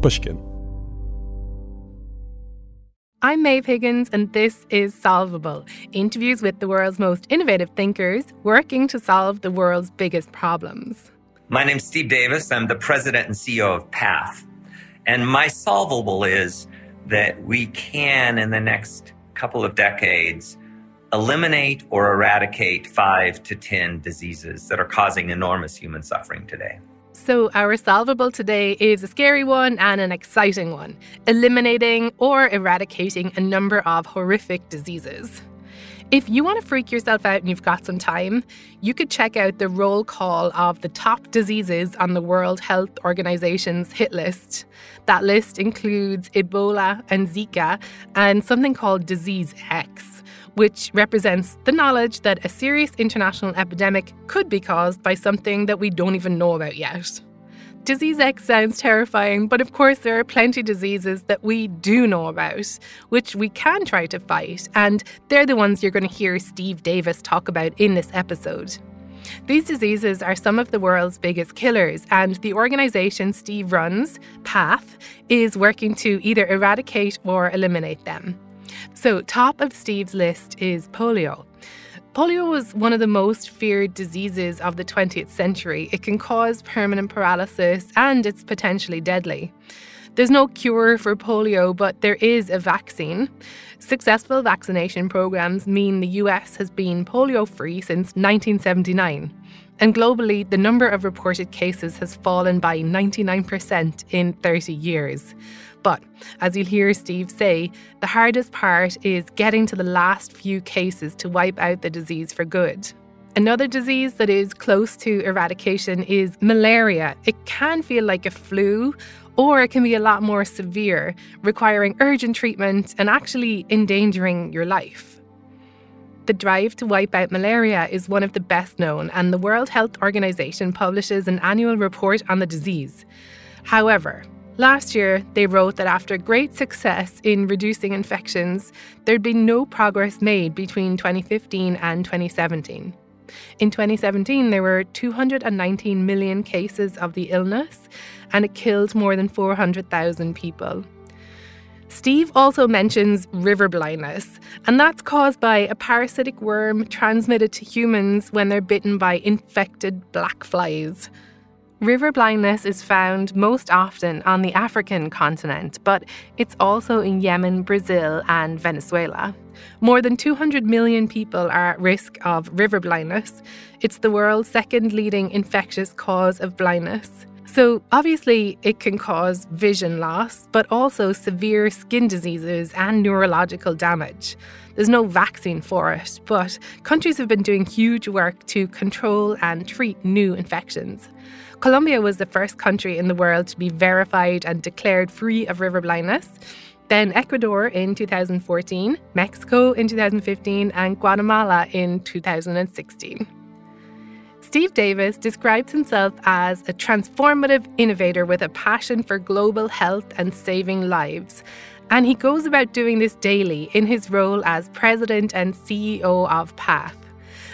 Pushkin. I'm Maeve Higgins, and this is Solvable interviews with the world's most innovative thinkers working to solve the world's biggest problems. My name's Steve Davis. I'm the president and CEO of PATH. And my solvable is that we can, in the next couple of decades, eliminate or eradicate five to 10 diseases that are causing enormous human suffering today. So, our solvable today is a scary one and an exciting one eliminating or eradicating a number of horrific diseases. If you want to freak yourself out and you've got some time, you could check out the roll call of the top diseases on the World Health Organization's hit list. That list includes Ebola and Zika and something called Disease X which represents the knowledge that a serious international epidemic could be caused by something that we don't even know about yet. Disease X sounds terrifying, but of course, there are plenty of diseases that we do know about, which we can try to fight, and they're the ones you're going to hear Steve Davis talk about in this episode. These diseases are some of the world's biggest killers, and the organisation Steve runs, PATH, is working to either eradicate or eliminate them. So, top of Steve's list is polio. Polio was one of the most feared diseases of the 20th century. It can cause permanent paralysis and it's potentially deadly. There's no cure for polio, but there is a vaccine. Successful vaccination programs mean the US has been polio free since 1979. And globally, the number of reported cases has fallen by 99% in 30 years. But as you'll hear Steve say, the hardest part is getting to the last few cases to wipe out the disease for good. Another disease that is close to eradication is malaria. It can feel like a flu, or it can be a lot more severe, requiring urgent treatment and actually endangering your life. The drive to wipe out malaria is one of the best known, and the World Health Organization publishes an annual report on the disease. However, Last year, they wrote that after great success in reducing infections, there'd been no progress made between 2015 and 2017. In 2017, there were 219 million cases of the illness, and it killed more than 400,000 people. Steve also mentions river blindness, and that's caused by a parasitic worm transmitted to humans when they're bitten by infected black flies. River blindness is found most often on the African continent, but it's also in Yemen, Brazil, and Venezuela. More than 200 million people are at risk of river blindness. It's the world's second leading infectious cause of blindness. So, obviously, it can cause vision loss, but also severe skin diseases and neurological damage. There's no vaccine for it, but countries have been doing huge work to control and treat new infections. Colombia was the first country in the world to be verified and declared free of river blindness. Then Ecuador in 2014, Mexico in 2015, and Guatemala in 2016. Steve Davis describes himself as a transformative innovator with a passion for global health and saving lives. And he goes about doing this daily in his role as president and CEO of PATH.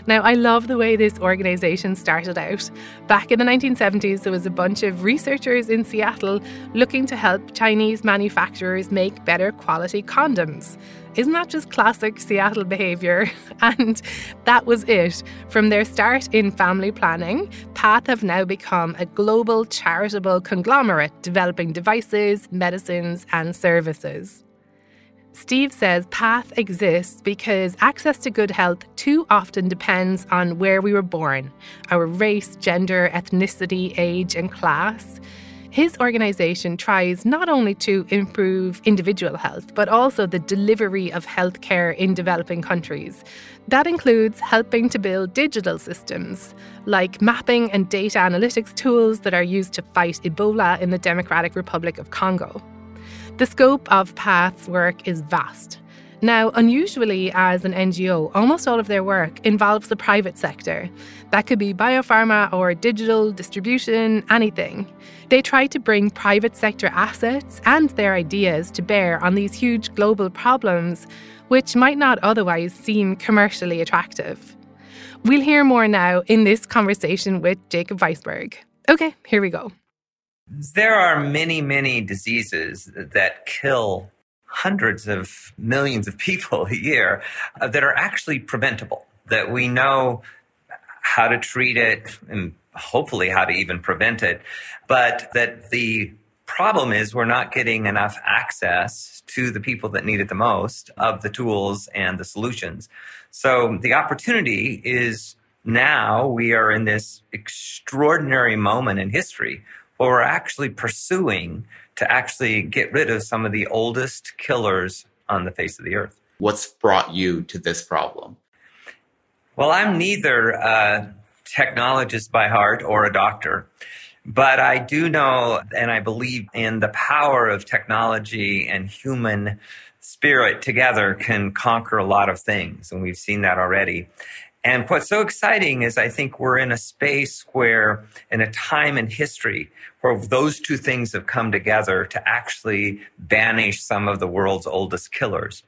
Now, I love the way this organization started out. Back in the 1970s, there was a bunch of researchers in Seattle looking to help Chinese manufacturers make better quality condoms. Isn't that just classic Seattle behaviour? And that was it. From their start in family planning, PATH have now become a global charitable conglomerate developing devices, medicines, and services. Steve says PATH exists because access to good health too often depends on where we were born, our race, gender, ethnicity, age, and class. His organisation tries not only to improve individual health, but also the delivery of healthcare in developing countries. That includes helping to build digital systems, like mapping and data analytics tools that are used to fight Ebola in the Democratic Republic of Congo. The scope of PATH's work is vast. Now, unusually as an NGO, almost all of their work involves the private sector. That could be biopharma or digital distribution, anything. They try to bring private sector assets and their ideas to bear on these huge global problems, which might not otherwise seem commercially attractive. We'll hear more now in this conversation with Jacob Weisberg. Okay, here we go. There are many, many diseases that kill hundreds of millions of people a year uh, that are actually preventable, that we know how to treat it and hopefully how to even prevent it, but that the problem is we're not getting enough access to the people that need it the most of the tools and the solutions. So the opportunity is now we are in this extraordinary moment in history where we're actually pursuing to actually get rid of some of the oldest killers on the face of the earth. What's brought you to this problem? Well, I'm neither a technologist by heart or a doctor, but I do know and I believe in the power of technology and human spirit together can conquer a lot of things. And we've seen that already. And what's so exciting is I think we're in a space where, in a time in history, where those two things have come together to actually banish some of the world's oldest killers.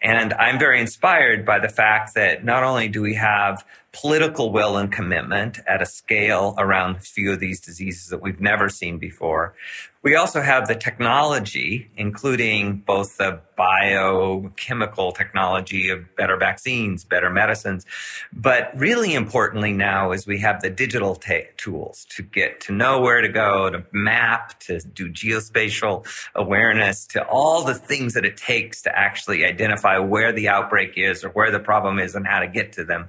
And I'm very inspired by the fact that not only do we have political will and commitment at a scale around a few of these diseases that we've never seen before, we also have the technology, including both the biochemical technology of better vaccines, better medicines. But really importantly now is we have the digital t- tools to get to know where to go, to map, to do geospatial awareness, to all the things that it takes to actually identify where the outbreak is or where the problem is and how to get to them.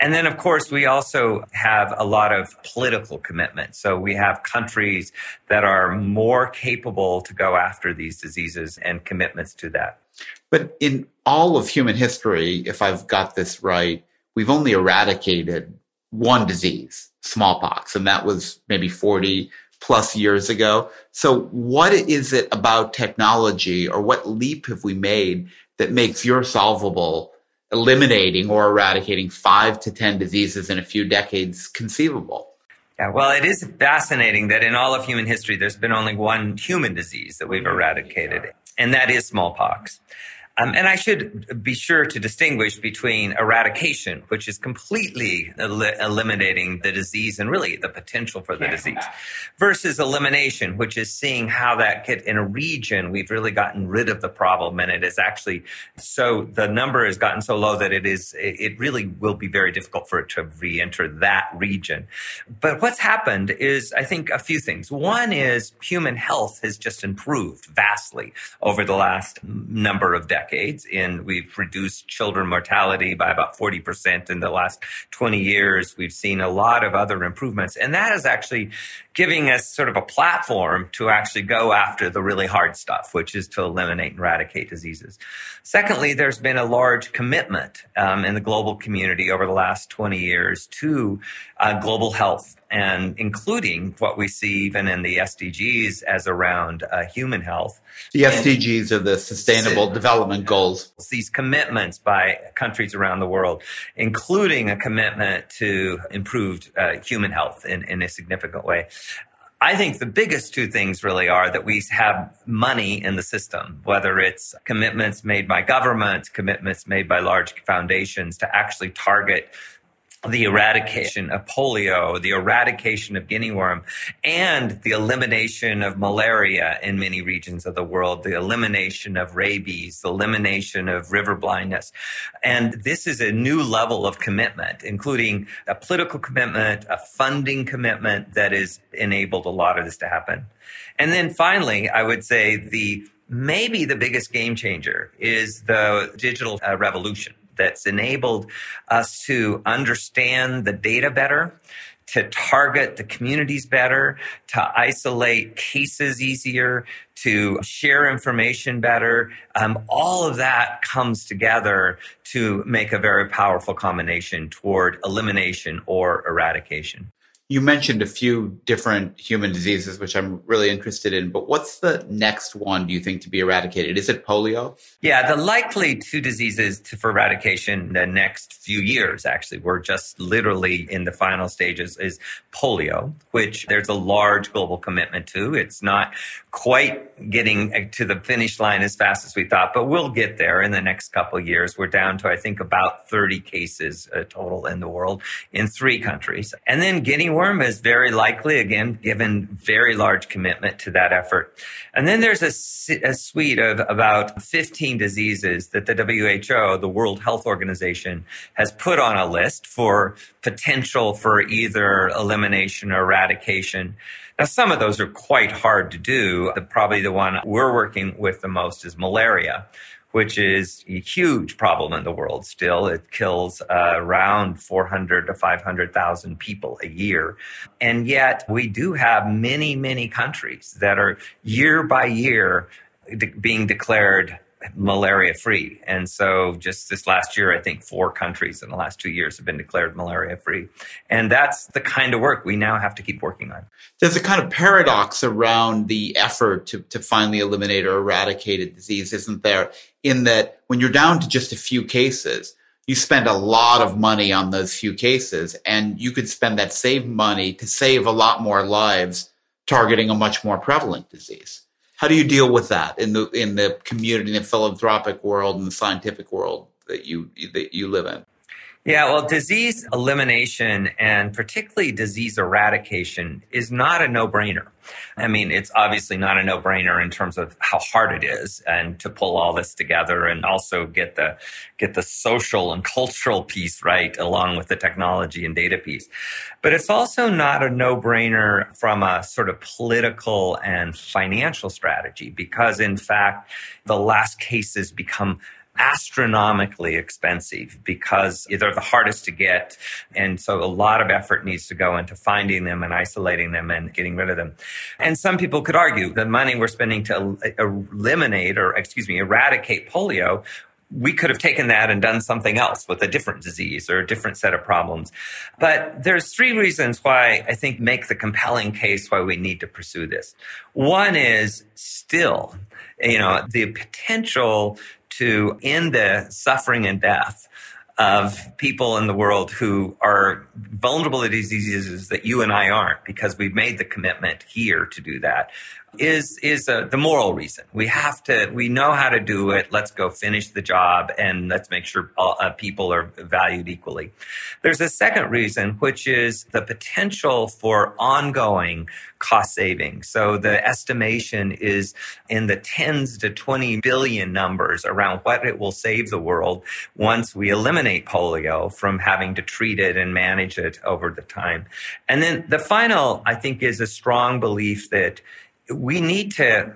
And then, of course, we also have a lot of political commitment. So we have countries that are more capable to go after these diseases and commitments to that. But in all of human history, if I've got this right, we've only eradicated one disease, smallpox, and that was maybe 40 plus years ago. So what is it about technology or what leap have we made that makes your solvable eliminating or eradicating five to 10 diseases in a few decades conceivable. Yeah, well, it is fascinating that in all of human history, there's been only one human disease that we've eradicated, and that is smallpox. Um, and I should be sure to distinguish between eradication, which is completely el- eliminating the disease and really the potential for the yeah. disease, versus elimination, which is seeing how that get in a region we've really gotten rid of the problem, and it is actually so the number has gotten so low that it is it really will be very difficult for it to re-enter that region. But what's happened is I think a few things. One is human health has just improved vastly over the last number of decades decades. And we've reduced children mortality by about 40% in the last 20 years. We've seen a lot of other improvements. And that has actually giving us sort of a platform to actually go after the really hard stuff, which is to eliminate and eradicate diseases. Secondly, there's been a large commitment um, in the global community over the last 20 years to uh, global health and including what we see even in the SDGs as around uh, human health. The SDGs are the Sustainable so, Development Goals. These commitments by countries around the world, including a commitment to improved uh, human health in, in a significant way. I think the biggest two things really are that we have money in the system, whether it's commitments made by governments, commitments made by large foundations to actually target the eradication of polio, the eradication of guinea worm, and the elimination of malaria in many regions of the world, the elimination of rabies, the elimination of river blindness. And this is a new level of commitment, including a political commitment, a funding commitment that has enabled a lot of this to happen. And then finally, I would say the maybe the biggest game changer is the digital uh, revolution that's enabled us to understand the data better, to target the communities better, to isolate cases easier, to share information better. Um, all of that comes together to make a very powerful combination toward elimination or eradication. You mentioned a few different human diseases, which I'm really interested in, but what's the next one do you think to be eradicated? Is it polio? Yeah, the likely two diseases to, for eradication in the next few years, actually, we're just literally in the final stages, is polio, which there's a large global commitment to. It's not quite getting to the finish line as fast as we thought, but we'll get there in the next couple years. We're down to, I think, about 30 cases uh, total in the world in three countries. And then guinea worm is very likely, again, given very large commitment to that effort. And then there's a, a suite of about 15 diseases that the WHO, the World Health Organization, has put on a list for potential for either elimination or eradication. Now, some of those are quite hard to do. Probably the one we're working with the most is malaria, which is a huge problem in the world still. It kills uh, around 400 to 500,000 people a year. And yet we do have many, many countries that are year by year de- being declared malaria free. And so just this last year, I think four countries in the last two years have been declared malaria free. And that's the kind of work we now have to keep working on. There's a kind of paradox around the effort to, to finally eliminate or eradicate a disease, isn't there? In that when you're down to just a few cases, you spend a lot of money on those few cases and you could spend that same money to save a lot more lives targeting a much more prevalent disease. How do you deal with that in the in the community, in the philanthropic world, and the scientific world that you that you live in? Yeah, well, disease elimination and particularly disease eradication is not a no brainer. I mean, it's obviously not a no brainer in terms of how hard it is and to pull all this together and also get the, get the social and cultural piece right along with the technology and data piece. But it's also not a no brainer from a sort of political and financial strategy because in fact, the last cases become astronomically expensive because they're the hardest to get. And so a lot of effort needs to go into finding them and isolating them and getting rid of them. And some people could argue the money we're spending to eliminate or, excuse me, eradicate polio we could have taken that and done something else with a different disease or a different set of problems. But there's three reasons why I think make the compelling case why we need to pursue this. One is still, you know, the potential to end the suffering and death of people in the world who are vulnerable to diseases that you and I aren't because we've made the commitment here to do that is is uh, the moral reason. We have to. We know how to do it. Let's go finish the job and let's make sure all, uh, people are valued equally. There's a second reason, which is the potential for ongoing cost saving. So the estimation is in the tens to 20 billion numbers around what it will save the world once we eliminate polio from having to treat it and manage it over the time. And then the final, I think, is a strong belief that we need to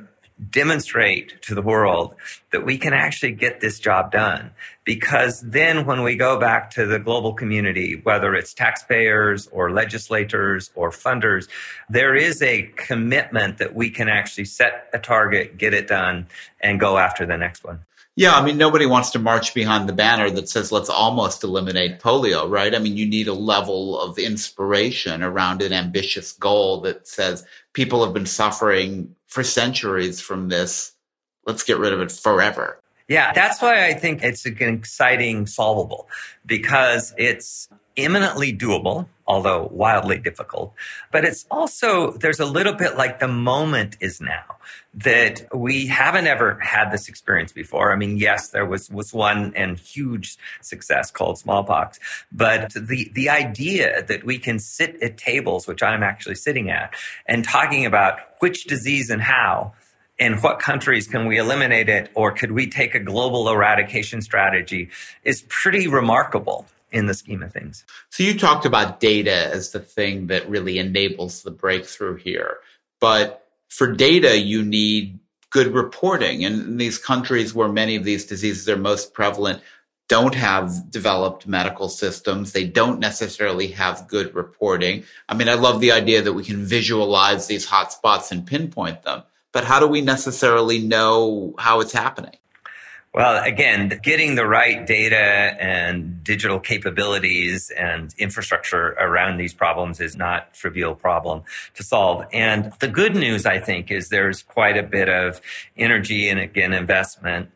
demonstrate to the world that we can actually get this job done. Because then when we go back to the global community, whether it's taxpayers or legislators or funders, there is a commitment that we can actually set a target, get it done, and go after the next one. Yeah, I mean, nobody wants to march behind the banner that says, let's almost eliminate polio, right? I mean, you need a level of inspiration around an ambitious goal that says people have been suffering for centuries from this. Let's get rid of it forever. Yeah, that's why I think it's an exciting solvable because it's imminently doable, although wildly difficult. But it's also, there's a little bit like the moment is now that we haven't ever had this experience before. I mean, yes, there was, was one and huge success called smallpox, but the, the idea that we can sit at tables, which I'm actually sitting at and talking about which disease and how in what countries can we eliminate it or could we take a global eradication strategy is pretty remarkable in the scheme of things. So you talked about data as the thing that really enables the breakthrough here. But for data, you need good reporting. And in these countries where many of these diseases are most prevalent, don't have developed medical systems. They don't necessarily have good reporting. I mean, I love the idea that we can visualize these hotspots and pinpoint them, but how do we necessarily know how it's happening? Well, again, getting the right data and digital capabilities and infrastructure around these problems is not trivial problem to solve. And the good news, I think, is there's quite a bit of energy and again, investment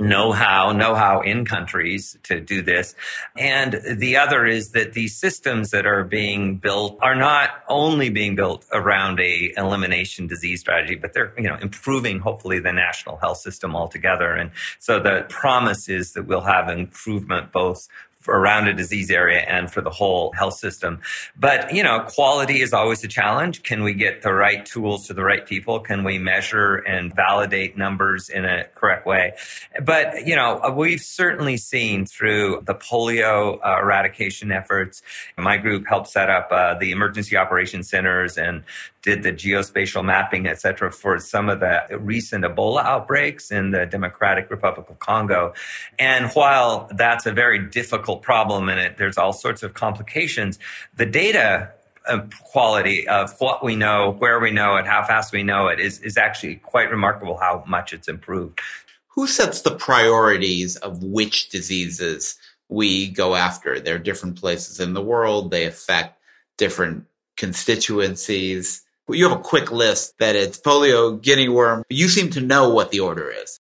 know-how, know-how in countries to do this. And the other is that these systems that are being built are not only being built around a elimination disease strategy, but they're, you know, improving hopefully the national health system altogether. And so the promise is that we'll have improvement both around a disease area and for the whole health system. But, you know, quality is always a challenge. Can we get the right tools to the right people? Can we measure and validate numbers in a correct way? But, you know, we've certainly seen through the polio uh, eradication efforts. My group helped set up uh, the emergency operations centers and did the geospatial mapping, et cetera, for some of the recent Ebola outbreaks in the Democratic Republic of Congo. And while that's a very difficult problem and it, there's all sorts of complications, the data uh, quality of what we know, where we know it, how fast we know it is, is actually quite remarkable how much it's improved. Who sets the priorities of which diseases we go after? There are different places in the world. They affect different constituencies you have a quick list that it's polio, guinea worm. You seem to know what the order is.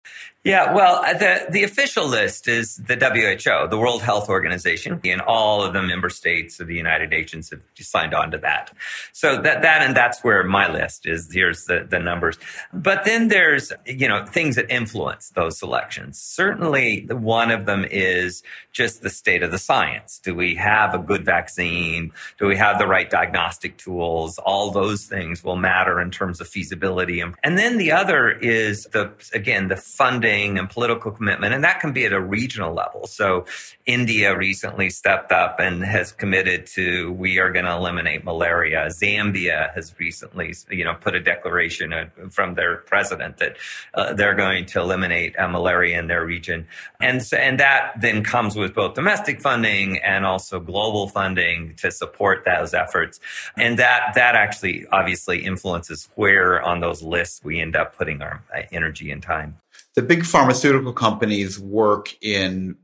Yeah, well, uh, the, the official list is the WHO, the World Health Organization, and all of the member states of the United Nations have signed on to that. So that, that, and that's where my list is. Here's the, the numbers. But then there's, you know, things that influence those selections. Certainly one of them is just the state of the science. Do we have a good vaccine? Do we have the right diagnostic tools? All those things will matter in terms of feasibility. And then the other is the, again, the funding and political commitment, and that can be at a regional level. So India recently stepped up and has committed to we are going to eliminate malaria. Zambia has recently, you know, put a declaration from their president that uh, they're going to eliminate uh, malaria in their region, and so, and that then comes with both domestic funding and also global funding to support those efforts, and that that actually obviously influences where on those lists we end up putting our uh, energy and time the big pharmaceutical companies work in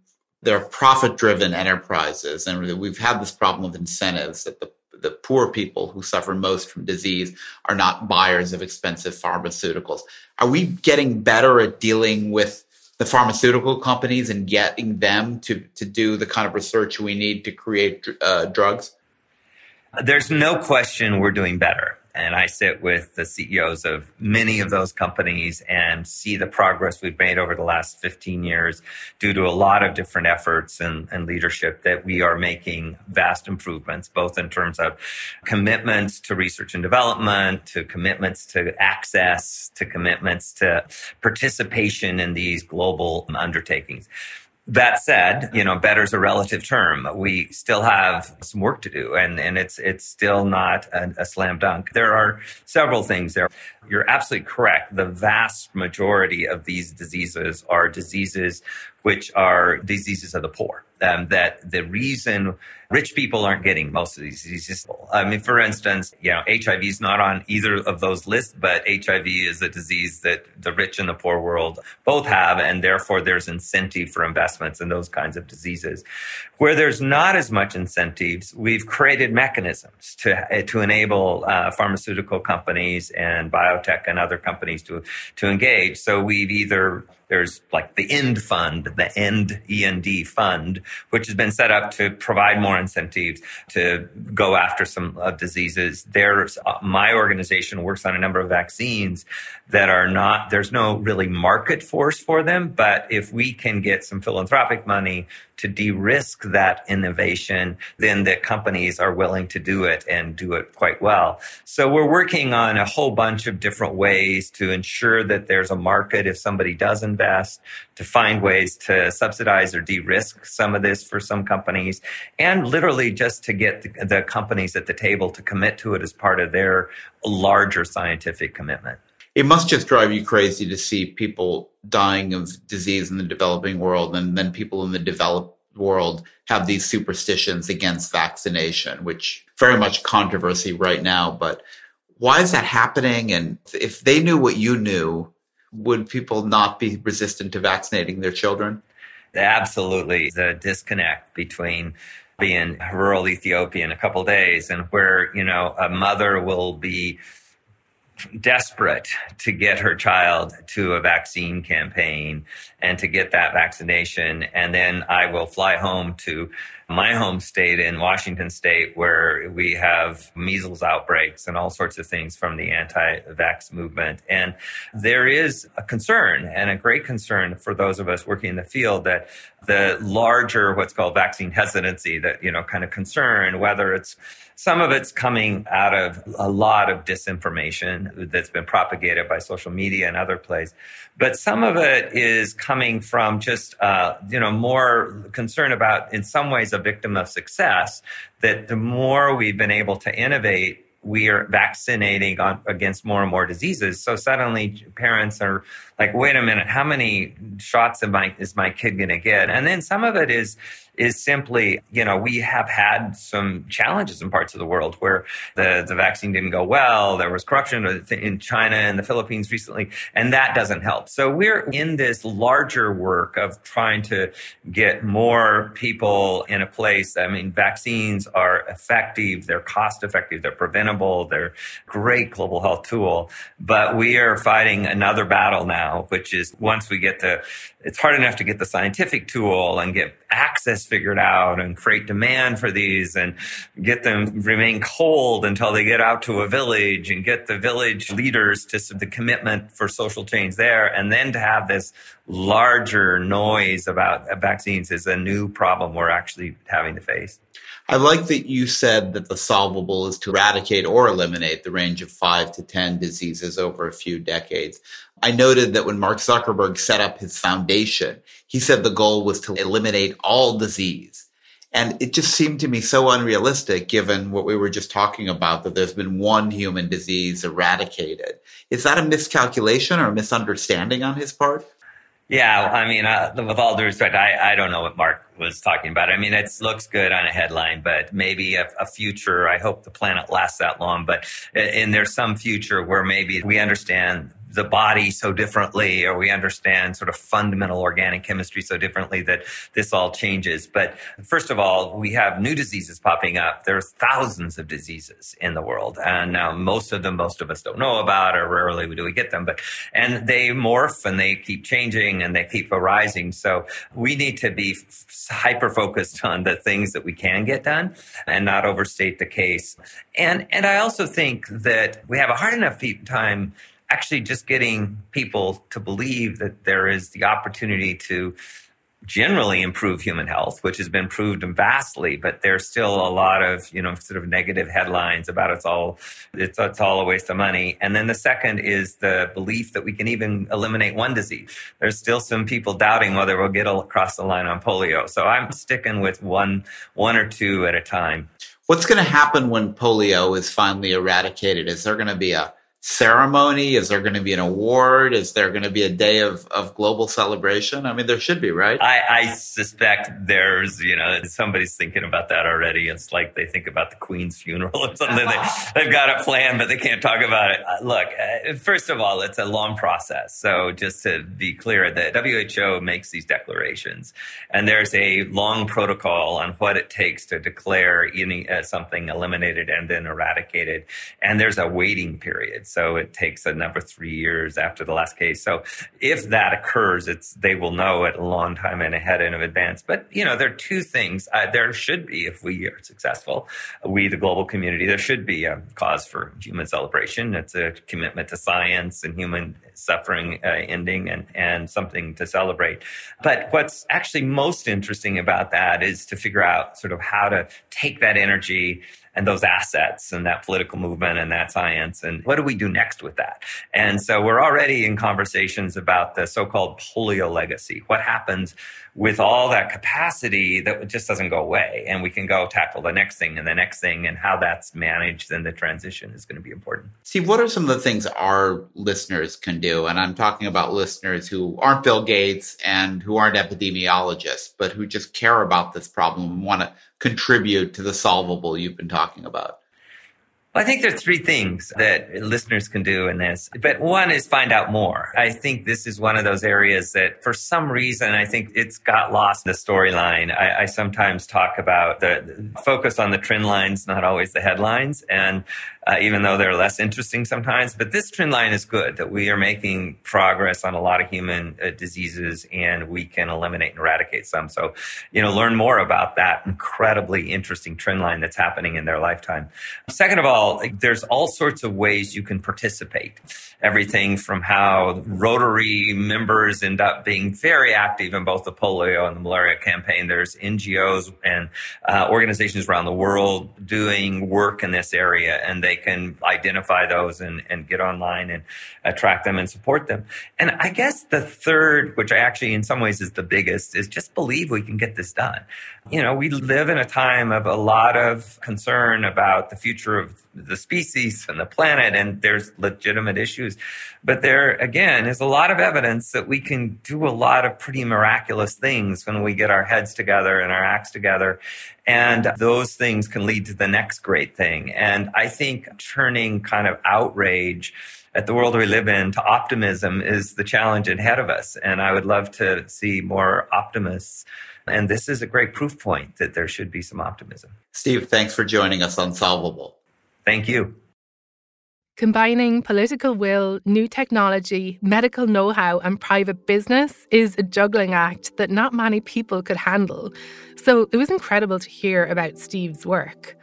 their profit driven enterprises. And we've had this problem of incentives that the, the poor people who suffer most from disease are not buyers of expensive pharmaceuticals. Are we getting better at dealing with the pharmaceutical companies and getting them to, to do the kind of research we need to create uh, drugs? There's no question we're doing better. And I sit with the CEOs of many of those companies and see the progress we've made over the last 15 years due to a lot of different efforts and, and leadership that we are making vast improvements, both in terms of commitments to research and development, to commitments to access, to commitments to participation in these global undertakings. That said, you know, better is a relative term. We still have some work to do and, and it's, it's still not a, a slam dunk. There are several things there. You're absolutely correct. The vast majority of these diseases are diseases which are diseases of the poor. Um, that the reason rich people aren't getting most of these diseases. I mean, for instance, you know, HIV is not on either of those lists, but HIV is a disease that the rich and the poor world both have, and therefore there's incentive for investments in those kinds of diseases. Where there's not as much incentives, we've created mechanisms to to enable uh, pharmaceutical companies and biotech and other companies to to engage. So we've either there's like the END fund, the END END fund, which has been set up to provide more incentives to go after some uh, diseases. There's uh, my organization works on a number of vaccines that are not there's no really market force for them, but if we can get some philanthropic money to de-risk that innovation, then the companies are willing to do it and do it quite well. So we're working on a whole bunch of different ways to ensure that there's a market if somebody does invest, to find ways to subsidize or de-risk some of this for some companies, and literally just to get the, companies at the table to commit to it as part of their larger scientific commitment it must just drive you crazy to see people dying of disease in the developing world and then people in the developed world have these superstitions against vaccination, which very much controversy right now. But why is that happening? And if they knew what you knew, would people not be resistant to vaccinating their children? Absolutely. The disconnect between being rural Ethiopia in a couple days and where, you know, a mother will be desperate to get her child to a vaccine campaign and to get that vaccination. And then I will fly home to my home state in Washington state where we have measles outbreaks and all sorts of things from the anti-vax movement. And there is a concern and a great concern for those of us working in the field that the larger what's called vaccine hesitancy, that, you know, kind of concern, whether it's some of it's coming out of a lot of disinformation that's been propagated by social media and other places. But some of it is coming from just, uh, you know, more concern about, in some ways, a victim of success, that the more we've been able to innovate we are vaccinating on, against more and more diseases. So suddenly parents are like, wait a minute, how many shots am I, is my kid going to get? And then some of it is is simply, you know, we have had some challenges in parts of the world where the, the vaccine didn't go well. There was corruption in China and the Philippines recently, and that doesn't help. So we're in this larger work of trying to get more people in a place. I mean, vaccines are effective, they're cost effective, they're preventable, they're great global health tool. But we are fighting another battle now, which is once we get the, it's hard enough to get the scientific tool and get access figured out and create demand for these and get them remain cold until they get out to a village and get the village leaders to the commitment for social change there. And then to have this larger noise about uh, vaccines is a new problem we're actually having to face. I like that you said that the solvable is to eradicate or eliminate the range of five to 10 diseases over a few decades. I noted that when Mark Zuckerberg set up his foundation, he said the goal was to eliminate all disease. And it just seemed to me so unrealistic given what we were just talking about, that there's been one human disease eradicated. Is that a miscalculation or a misunderstanding on his part? Yeah, I mean, uh, with all due respect, I, I don't know what Mark was talking about. I mean, it looks good on a headline, but maybe a, a, future. I hope the planet lasts that long, but and there's some future where maybe we understand the body so differently or we understand sort of fundamental organic chemistry so differently that this all changes. But first of all, we have new diseases popping up. There's thousands of diseases in the world. And now most of them, most of us don't know about or rarely do we get them, but, and they morph and they keep changing and they keep arising. So we need to be hyper focused on the things that we can get done and not overstate the case. And, and I also think that we have a hard enough time actually just getting people to believe that there is the opportunity to generally improve human health, which has been proved vastly, but there's still a lot of, you know, sort of negative headlines about it's all, it's, it's all a waste of money. And then the second is the belief that we can even eliminate one disease. There's still some people doubting whether we'll get across the line on polio. So I'm sticking with one, one or two at a time. What's going to happen when polio is finally eradicated? Is there going to be a ceremony? Is there going to be an award? Is there going to be a day of, of global celebration? I mean, there should be, right? I, I suspect there's, you know, somebody's thinking about that already. It's like they think about the Queen's funeral or something. they, they've got it planned, but they can't talk about it. Uh, look, uh, first of all, it's a long process. So just to be clear, the WHO makes these declarations, and there's a long protocol on what it takes to declare any, uh, something eliminated and then eradicated. And there's a waiting period. So it takes another three years after the last case. So if that occurs, it's they will know it a long time and ahead in advance. But you know, there are two things. Uh, there should be, if we are successful, we the global community, there should be a cause for human celebration. It's a commitment to science and human suffering uh, ending and and something to celebrate. But what's actually most interesting about that is to figure out sort of how to take that energy and those assets and that political movement and that science. And what do we do next with that? And so we're already in conversations about the so-called polio legacy. What happens with all that capacity that just doesn't go away and we can go tackle the next thing and the next thing and how that's managed and the transition is going to be important. Steve, what are some of the things our listeners can do? And I'm talking about listeners who aren't Bill Gates and who aren't epidemiologists, but who just care about this problem and want to contribute to the solvable you've been talking about. I think there's three things that listeners can do in this. But one is find out more. I think this is one of those areas that for some reason, I think it's got lost in the storyline. I, I, sometimes talk about the, the, focus on the trend lines, not always the headlines. And uh, even though they're less interesting sometimes. But this trend line is good that we are making progress on a lot of human uh, diseases and we can eliminate and eradicate some. So, you know, learn more about that incredibly interesting trend line that's happening in their lifetime. Second of all, there's all sorts of ways you can participate. Everything from how Rotary members end up being very active in both the polio and the malaria campaign. There's NGOs and uh, organizations around the world doing work in this area and they they can identify those and, and get online and attract them and support them. And I guess the third, which I actually in some ways is the biggest, is just believe we can get this done. You know, we live in a time of a lot of concern about the future of the species and the planet, and there's legitimate issues. But there, again, is a lot of evidence that we can do a lot of pretty miraculous things when we get our heads together and our acts together. And those things can lead to the next great thing. And I think turning kind of outrage at the world we live in to optimism is the challenge ahead of us. And I would love to see more optimists. And this is a great proof point that there should be some optimism. Steve, thanks for joining us on Solvable. Thank you. Combining political will, new technology, medical know how, and private business is a juggling act that not many people could handle. So it was incredible to hear about Steve's work.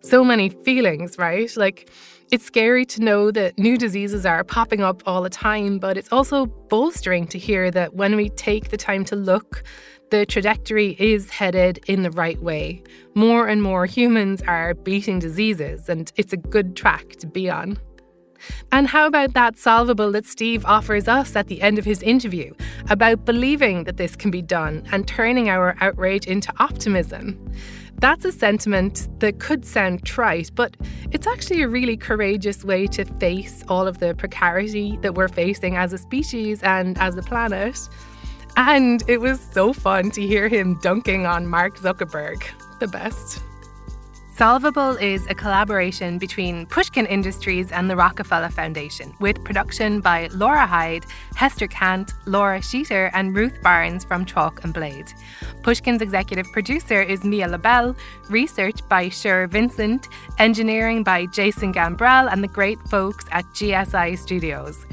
So many feelings, right? Like, it's scary to know that new diseases are popping up all the time, but it's also bolstering to hear that when we take the time to look, the trajectory is headed in the right way. More and more humans are beating diseases, and it's a good track to be on. And how about that solvable that Steve offers us at the end of his interview about believing that this can be done and turning our outrage into optimism? That's a sentiment that could sound trite, but it's actually a really courageous way to face all of the precarity that we're facing as a species and as a planet. And it was so fun to hear him dunking on Mark Zuckerberg. The best. Solvable is a collaboration between Pushkin Industries and the Rockefeller Foundation, with production by Laura Hyde, Hester Kant, Laura Sheeter, and Ruth Barnes from Chalk and Blade. Pushkin's executive producer is Mia Lobel, research by Sher Vincent, engineering by Jason Gambrell and the great folks at GSI Studios.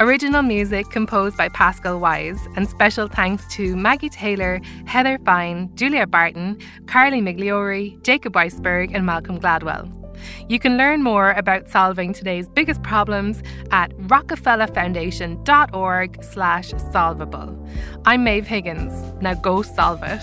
Original music composed by Pascal Wyse, and special thanks to Maggie Taylor, Heather Fain, Julia Barton, Carly Migliori, Jacob Weisberg, and Malcolm Gladwell. You can learn more about solving today's biggest problems at rockefellerfoundation.org slash solvable. I'm Maeve Higgins. Now go solve it.